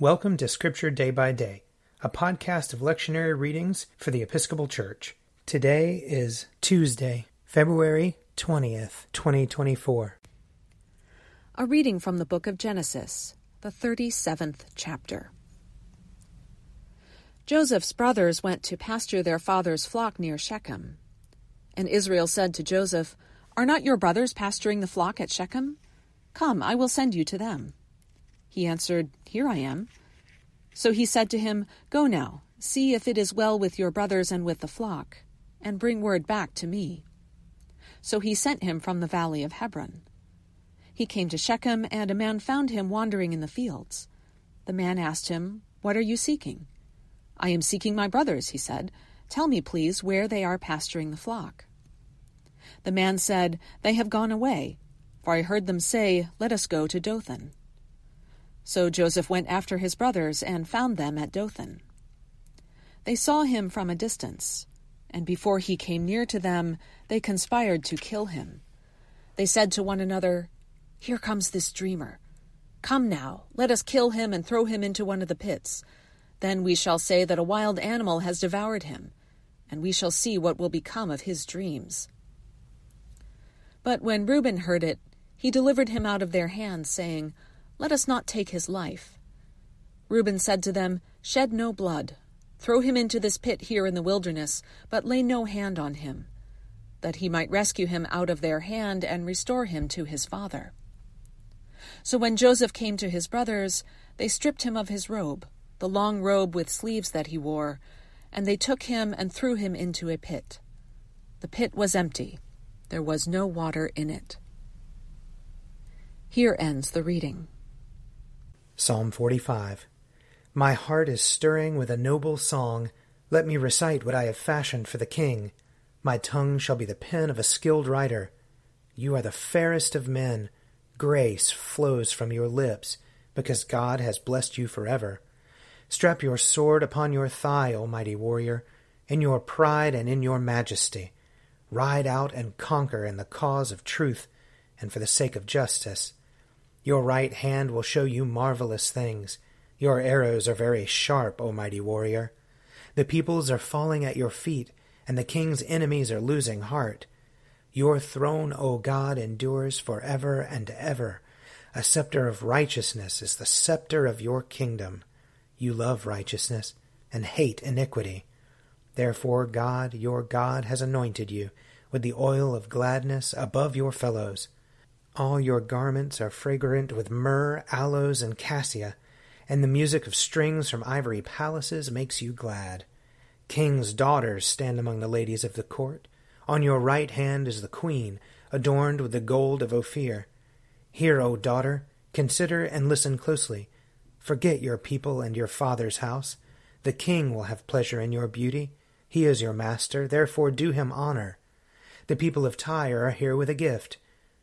Welcome to Scripture Day by Day, a podcast of lectionary readings for the Episcopal Church. Today is Tuesday, February 20th, 2024. A reading from the book of Genesis, the 37th chapter. Joseph's brothers went to pasture their father's flock near Shechem. And Israel said to Joseph, Are not your brothers pasturing the flock at Shechem? Come, I will send you to them. He answered, Here I am. So he said to him, Go now, see if it is well with your brothers and with the flock, and bring word back to me. So he sent him from the valley of Hebron. He came to Shechem, and a man found him wandering in the fields. The man asked him, What are you seeking? I am seeking my brothers, he said. Tell me, please, where they are pasturing the flock. The man said, They have gone away, for I heard them say, Let us go to Dothan. So Joseph went after his brothers and found them at Dothan. They saw him from a distance, and before he came near to them, they conspired to kill him. They said to one another, Here comes this dreamer. Come now, let us kill him and throw him into one of the pits. Then we shall say that a wild animal has devoured him, and we shall see what will become of his dreams. But when Reuben heard it, he delivered him out of their hands, saying, let us not take his life. Reuben said to them, Shed no blood. Throw him into this pit here in the wilderness, but lay no hand on him, that he might rescue him out of their hand and restore him to his father. So when Joseph came to his brothers, they stripped him of his robe, the long robe with sleeves that he wore, and they took him and threw him into a pit. The pit was empty, there was no water in it. Here ends the reading. Psalm 45 My heart is stirring with a noble song. Let me recite what I have fashioned for the king. My tongue shall be the pen of a skilled writer. You are the fairest of men. Grace flows from your lips, because God has blessed you forever. Strap your sword upon your thigh, O mighty warrior, in your pride and in your majesty. Ride out and conquer in the cause of truth and for the sake of justice. Your right hand will show you marvelous things. Your arrows are very sharp, O mighty warrior. The peoples are falling at your feet, and the king's enemies are losing heart. Your throne, O God, endures for ever and ever. A scepter of righteousness is the scepter of your kingdom. You love righteousness and hate iniquity. Therefore, God, your God, has anointed you with the oil of gladness above your fellows. All your garments are fragrant with myrrh, aloes, and cassia, and the music of strings from ivory palaces makes you glad. King's daughters stand among the ladies of the court. On your right hand is the queen, adorned with the gold of Ophir. Hear, O daughter, consider and listen closely. Forget your people and your father's house. The king will have pleasure in your beauty. He is your master, therefore do him honor. The people of Tyre are here with a gift.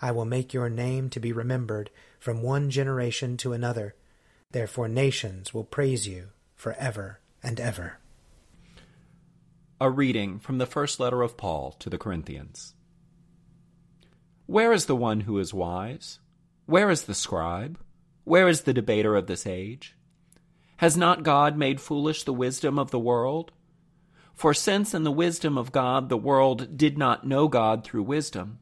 I will make your name to be remembered from one generation to another. Therefore, nations will praise you for ever and ever. A reading from the first letter of Paul to the Corinthians. Where is the one who is wise? Where is the scribe? Where is the debater of this age? Has not God made foolish the wisdom of the world? For since in the wisdom of God the world did not know God through wisdom,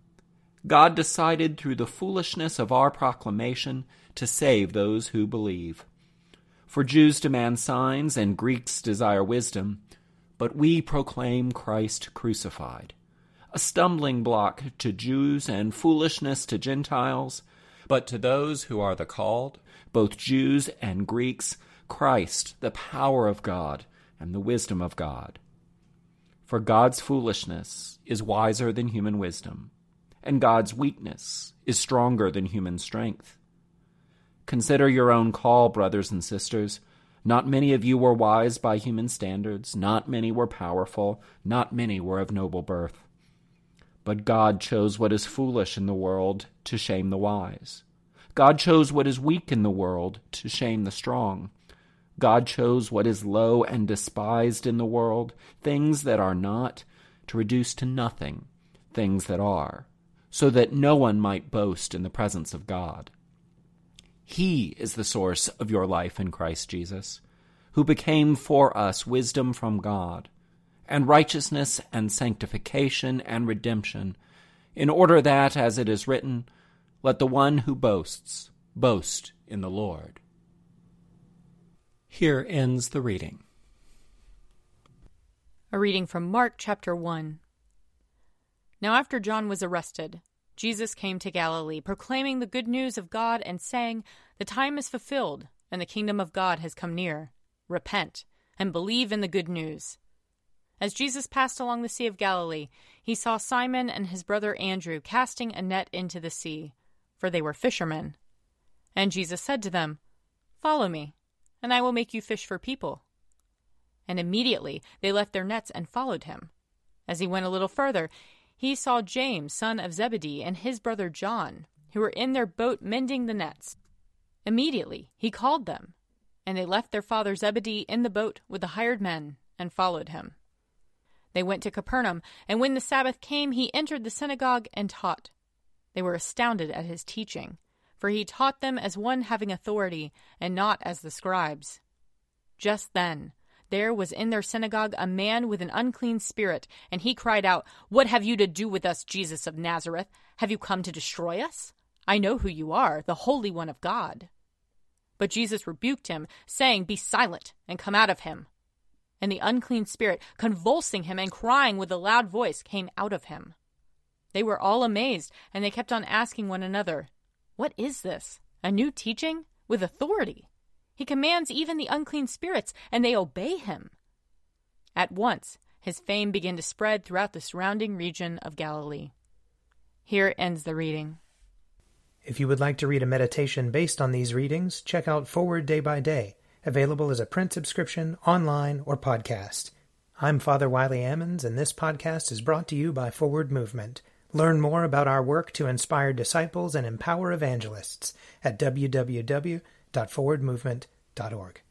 God decided through the foolishness of our proclamation to save those who believe. For Jews demand signs and Greeks desire wisdom, but we proclaim Christ crucified, a stumbling block to Jews and foolishness to Gentiles, but to those who are the called, both Jews and Greeks, Christ, the power of God and the wisdom of God. For God's foolishness is wiser than human wisdom and God's weakness is stronger than human strength. Consider your own call, brothers and sisters. Not many of you were wise by human standards, not many were powerful, not many were of noble birth. But God chose what is foolish in the world to shame the wise. God chose what is weak in the world to shame the strong. God chose what is low and despised in the world, things that are not, to reduce to nothing things that are, so that no one might boast in the presence of God. He is the source of your life in Christ Jesus, who became for us wisdom from God, and righteousness and sanctification and redemption, in order that, as it is written, let the one who boasts boast in the Lord. Here ends the reading. A reading from Mark chapter 1. Now, after John was arrested, Jesus came to Galilee, proclaiming the good news of God and saying, The time is fulfilled, and the kingdom of God has come near. Repent, and believe in the good news. As Jesus passed along the Sea of Galilee, he saw Simon and his brother Andrew casting a net into the sea, for they were fishermen. And Jesus said to them, Follow me, and I will make you fish for people. And immediately they left their nets and followed him. As he went a little further, he saw James, son of Zebedee, and his brother John, who were in their boat mending the nets. Immediately he called them, and they left their father Zebedee in the boat with the hired men and followed him. They went to Capernaum, and when the Sabbath came, he entered the synagogue and taught. They were astounded at his teaching, for he taught them as one having authority, and not as the scribes. Just then, there was in their synagogue a man with an unclean spirit, and he cried out, What have you to do with us, Jesus of Nazareth? Have you come to destroy us? I know who you are, the Holy One of God. But Jesus rebuked him, saying, Be silent, and come out of him. And the unclean spirit, convulsing him and crying with a loud voice, came out of him. They were all amazed, and they kept on asking one another, What is this? A new teaching? With authority? He commands even the unclean spirits, and they obey him. At once, his fame began to spread throughout the surrounding region of Galilee. Here ends the reading. If you would like to read a meditation based on these readings, check out Forward Day by Day, available as a print subscription, online, or podcast. I'm Father Wiley Ammons, and this podcast is brought to you by Forward Movement. Learn more about our work to inspire disciples and empower evangelists at www www.forwardmovement.org.